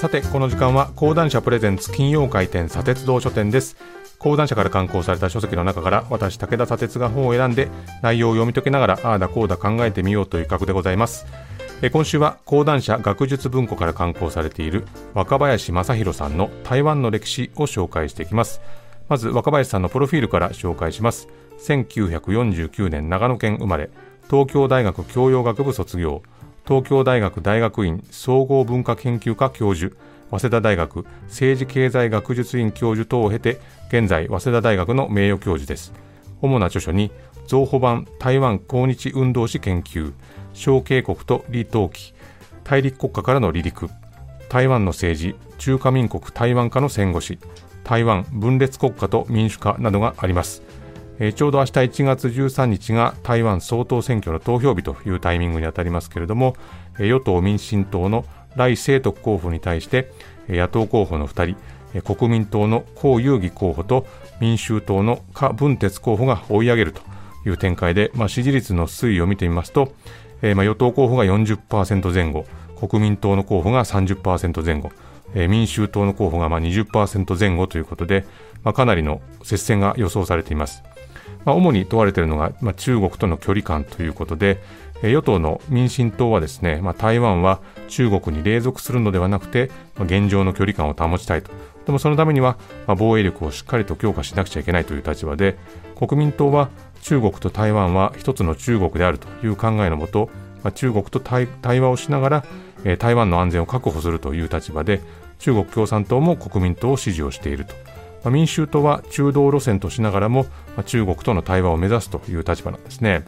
さてこの時間は講談社プレゼンツ金曜回転砂鉄道書店です。講談社から刊行された書籍の中から私武田砂鉄が本を選んで内容を読み解きながらああだこうだ考えてみようという企画でございます。今週は講談社学術文庫から刊行されている若林正弘さんの台湾の歴史を紹介していきます。まず若林さんのプロフィールから紹介します。1949年長野県生まれ東京大学教養学部卒業。東京大学大学院総合文化研究科教授早稲田大学政治経済学術院教授等を経て現在早稲田大学の名誉教授です。主な著書に造法版台湾抗日運動史研究小渓谷と李登輝大陸国家からの離陸台湾の政治中華民国台湾化の戦後史台湾分裂国家と民主化などがあります。えー、ちょうど明日1月13日が台湾総統選挙の投票日というタイミングにあたりますけれども、えー、与党民進党の来清徳候補に対して、えー、野党候補の2人、えー、国民党の江遊義候補と民衆党の柯文哲候補が追い上げるという展開で、まあ、支持率の推移を見てみますと、えーまあ、与党候補が40%前後国民党の候補が30%前後、えー、民衆党の候補がまあ20%前後ということで、まあ、かなりの接戦が予想されています。まあ、主に問われているのが、まあ、中国との距離感ということで、与党の民進党はですね、まあ、台湾は中国に隷属するのではなくて、まあ、現状の距離感を保ちたいと。でもそのためには、まあ、防衛力をしっかりと強化しなくちゃいけないという立場で、国民党は中国と台湾は一つの中国であるという考えのもと、まあ、中国と対話をしながら、えー、台湾の安全を確保するという立場で、中国共産党も国民党を支持をしていると。まあ、民衆党は中道路線としながらも、まあ、中国との対話を目指すという立場なんですね。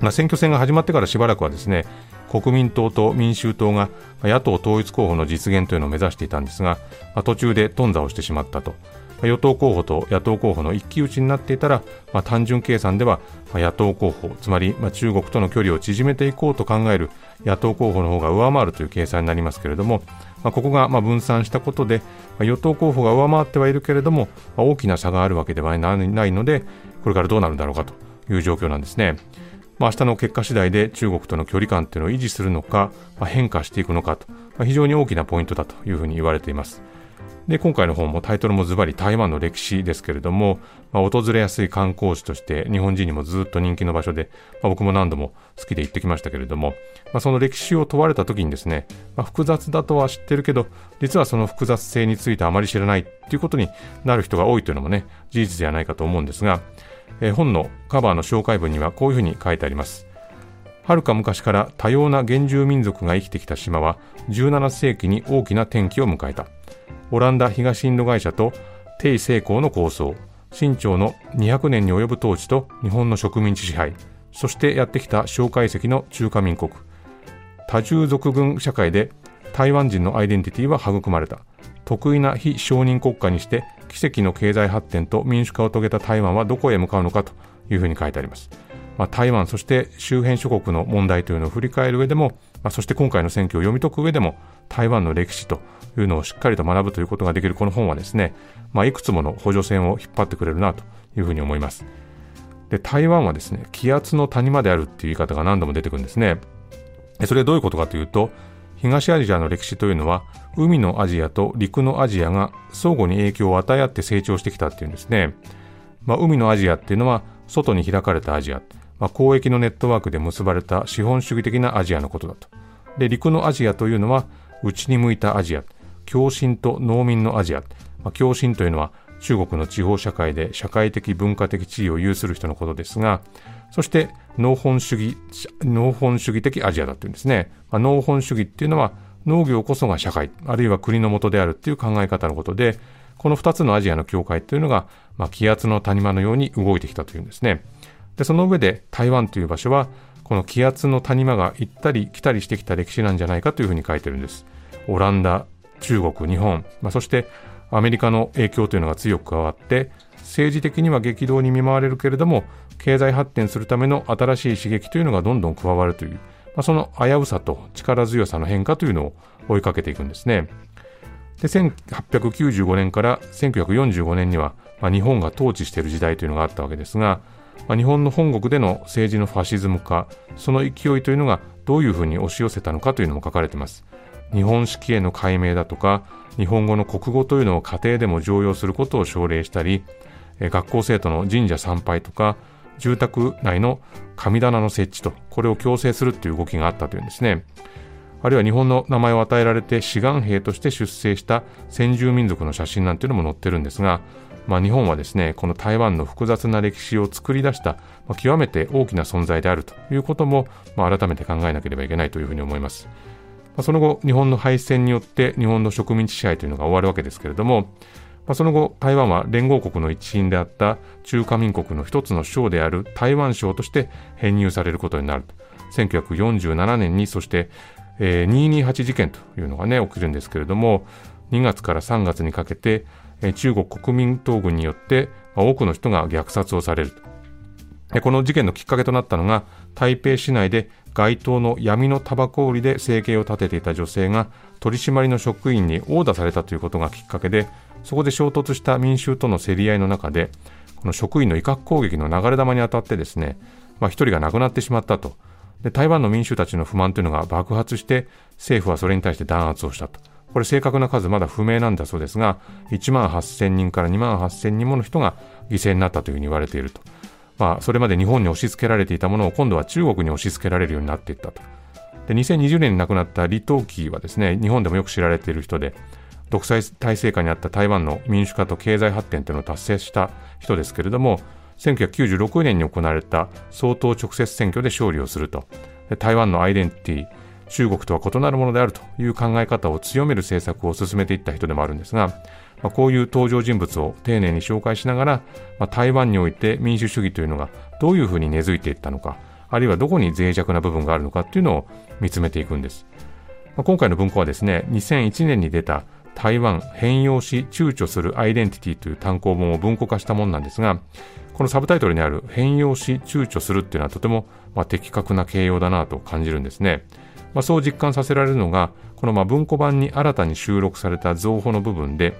まあ、選挙戦が始まってからしばらくはですね国民党と民衆党が野党統一候補の実現というのを目指していたんですが、まあ、途中で頓挫をしてしまったと。与党候補と野党候補の一騎打ちになっていたら、まあ、単純計算では、まあ、野党候補、つまり、まあ、中国との距離を縮めていこうと考える野党候補の方が上回るという計算になりますけれども、まあ、ここがま分散したことで、ま、与党候補が上回ってはいるけれども、ま、大きな差があるわけではないので、これからどうなるんだろうかという状況なんですね。まあ、明日の結果次第で中国との距離感というのを維持するのか、まあ、変化していくのかと、まあ、非常に大きなポイントだというふうに言われています。で今回の本もタイトルもズバリ台湾の歴史ですけれども、まあ、訪れやすい観光地として日本人にもずっと人気の場所で、まあ、僕も何度も好きで行ってきましたけれども、まあ、その歴史を問われた時にですね、まあ、複雑だとは知ってるけど実はその複雑性についてあまり知らないっていうことになる人が多いというのもね事実ではないかと思うんですが、えー、本のカバーの紹介文にはこういうふうに書いてあります。はるか昔から多様な原住民族が生きてきた島は17世紀に大きな転機を迎えた。オランダ東インド会社と帝成功の構想清朝の200年に及ぶ統治と日本の植民地支配そしてやってきた蒋介石の中華民国。多重族群社会で台湾人のアイデンティティは育まれた。得意な非承認国家にして奇跡の経済発展と民主化を遂げた台湾はどこへ向かうのかというふうに書いてあります、まあ、台湾そして周辺諸国の問題というのを振り返る上でも、まあ、そして今回の選挙を読み解く上でも台湾の歴史というのをしっかりと学ぶということができるこの本はですね、まあ、いくつもの補助線を引っ張ってくれるなというふうに思います。で、台湾はですね、気圧の谷間であるっていう言い方が何度も出てくるんですね。それはどういうことかというと、東アジアの歴史というのは、海のアジアと陸のアジアが相互に影響を与え合って成長してきたっていうんですね。まあ、海のアジアっていうのは、外に開かれたアジア、まあ、交易のネットワークで結ばれた資本主義的なアジアのことだと。で、陸のアジアというのは、内に向いたアジア。共振と農民のアジア、まあ、共振というのは中国の地方社会で社会的文化的地位を有する人のことですが、そして農本主義、農本主義的アジアだというんですね。まあ、農本主義っていうのは農業こそが社会、あるいは国の元であるっていう考え方のことで、この2つのアジアの境界というのが、まあ、気圧の谷間のように動いてきたというんですね。で、その上で台湾という場所は、この気圧の谷間が行ったり来たりしてきた歴史なんじゃないかというふうに書いてるんです。オランダ、中国、日本、まあ、そしてアメリカの影響というのが強く加わって政治的には激動に見舞われるけれども経済発展するための新しい刺激というのがどんどん加わるという、まあ、その危うさと力強さの変化というのを追いかけていくんですね。で1895年から1945年には、まあ、日本が統治している時代というのがあったわけですが、まあ、日本の本国での政治のファシズム化その勢いというのがどういうふうに押し寄せたのかというのも書かれています。日本式への解明だとか日本語の国語というのを家庭でも常用することを奨励したり学校生徒の神社参拝とか住宅内の神棚の設置とこれを強制するという動きがあったというんですねあるいは日本の名前を与えられて志願兵として出征した先住民族の写真なんていうのも載ってるんですがまあ、日本はですねこの台湾の複雑な歴史を作り出した、まあ、極めて大きな存在であるということも、まあ、改めて考えなければいけないというふうに思います。まあ、その後、日本の敗戦によって日本の植民地支配というのが終わるわけですけれども、まあ、その後、台湾は連合国の一員であった中華民国の一つの省である台湾省として編入されることになると。1947年に、そして、えー、228事件というのがね、起きるんですけれども、2月から3月にかけて、中国国民党軍によって多くの人が虐殺をされると。この事件のきっかけとなったのが台北市内で街頭の闇のタバコ売りで生計を立てていた女性が取り締まりの職員に殴打されたということがきっかけでそこで衝突した民衆との競り合いの中でこの職員の威嚇攻撃の流れ弾に当たってですね、まあ、1人が亡くなってしまったと。で台湾の民衆たちの不満というのが爆発して政府はそれに対して弾圧をしたと。これ正確な数まだ不明なんだそうですが、1万8000人から2万8000人もの人が犠牲になったというふうに言われていると。まあ、それまで日本に押し付けられていたものを今度は中国に押し付けられるようになっていったと。で、2020年に亡くなった李登輝はですね、日本でもよく知られている人で、独裁体制下にあった台湾の民主化と経済発展というのを達成した人ですけれども、1996年に行われた総統直接選挙で勝利をすると。台湾のアイデンティティ、中国とは異なるものであるという考え方を強める政策を進めていった人でもあるんですが、まあ、こういう登場人物を丁寧に紹介しながら、まあ、台湾において民主主義というのがどういうふうに根付いていったのか、あるいはどこに脆弱な部分があるのかっていうのを見つめていくんです。まあ、今回の文庫はですね、2001年に出た台湾変容し躊躇するアイデンティティという単行本を文庫化したものなんですが、このサブタイトルにある変容し躊躇するっていうのはとてもまあ的確な形容だなと感じるんですね。まあ、そう実感させられるのが、このまあ文庫版に新たに収録された造法の部分で、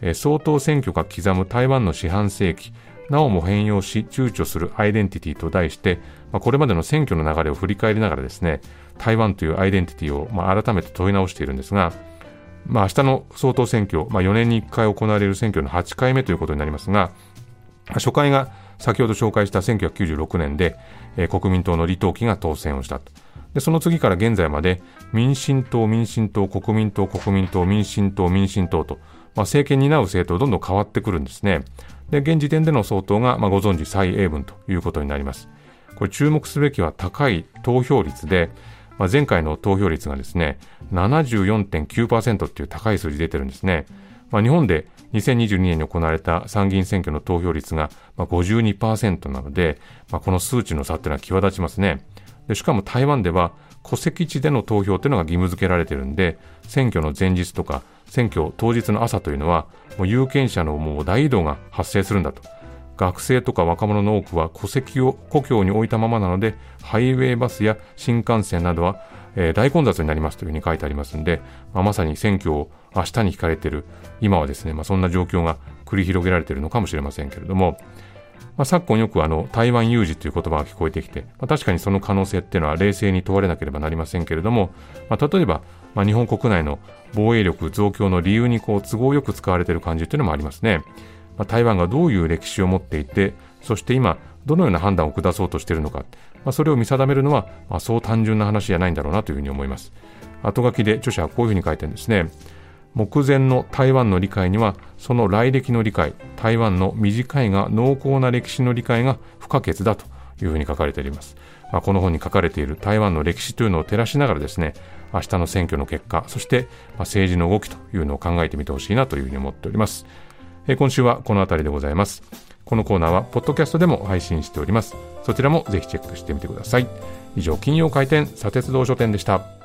え、総統選挙が刻む台湾の四半世紀、なおも変容し躊躇するアイデンティティと題して、まあ、これまでの選挙の流れを振り返りながらですね、台湾というアイデンティティをまあ改めて問い直しているんですが、まあ、明日の総統選挙、まあ、4年に1回行われる選挙の8回目ということになりますが、初回が先ほど紹介した1996年で、えー、国民党の李登輝が当選をしたと。で、その次から現在まで、民進党、民進党、国民党、国民党、民進党、民進党と、まあ、政権担う政党どんどん変わってくるんですね。で、現時点での総統が、まあ、ご存知蔡英文ということになります。これ注目すべきは高い投票率で、まあ、前回の投票率がですね、74.9%っていう高い数字出てるんですね。まあ、日本で2022年に行われた参議院選挙の投票率が52%なので、まあ、この数値の差っていうのは際立ちますね。でしかも台湾では戸籍地での投票というのが義務付けられているんで、選挙の前日とか選挙当日の朝というのは、もう有権者のもう大移動が発生するんだと。学生とか若者の多くは戸籍を故郷に置いたままなので、ハイウェイバスや新幹線などは、えー、大混雑になりますというふうに書いてありますんで、まあ、まさに選挙を明日に控えている今はですね、まあ、そんな状況が繰り広げられているのかもしれませんけれども、まあ、昨今よくあの台湾有事という言葉が聞こえてきて、まあ、確かにその可能性っていうのは冷静に問われなければなりませんけれども、まあ、例えば、まあ、日本国内の防衛力増強の理由にこう都合よく使われている感じというのもありますね。まあ、台湾がどういう歴史を持っていて、そして今、どのような判断を下そうとしているのか、まあ、それを見定めるのは、まあ、そう単純な話じゃないんだろうなというふうに思います。後書きで著者はこういうふうに書いてるんですね。目前の台湾の理解にはその来歴の理解台湾の短いが濃厚な歴史の理解が不可欠だというふうに書かれております、まあ、この本に書かれている台湾の歴史というのを照らしながらですね明日の選挙の結果そして政治の動きというのを考えてみてほしいなというふうに思っております、今週はこの辺りでございますこのコーナーはポッドキャストでも配信しております。そちらもぜひチェックしてみてください。以上金曜回転砂鉄道書店でした。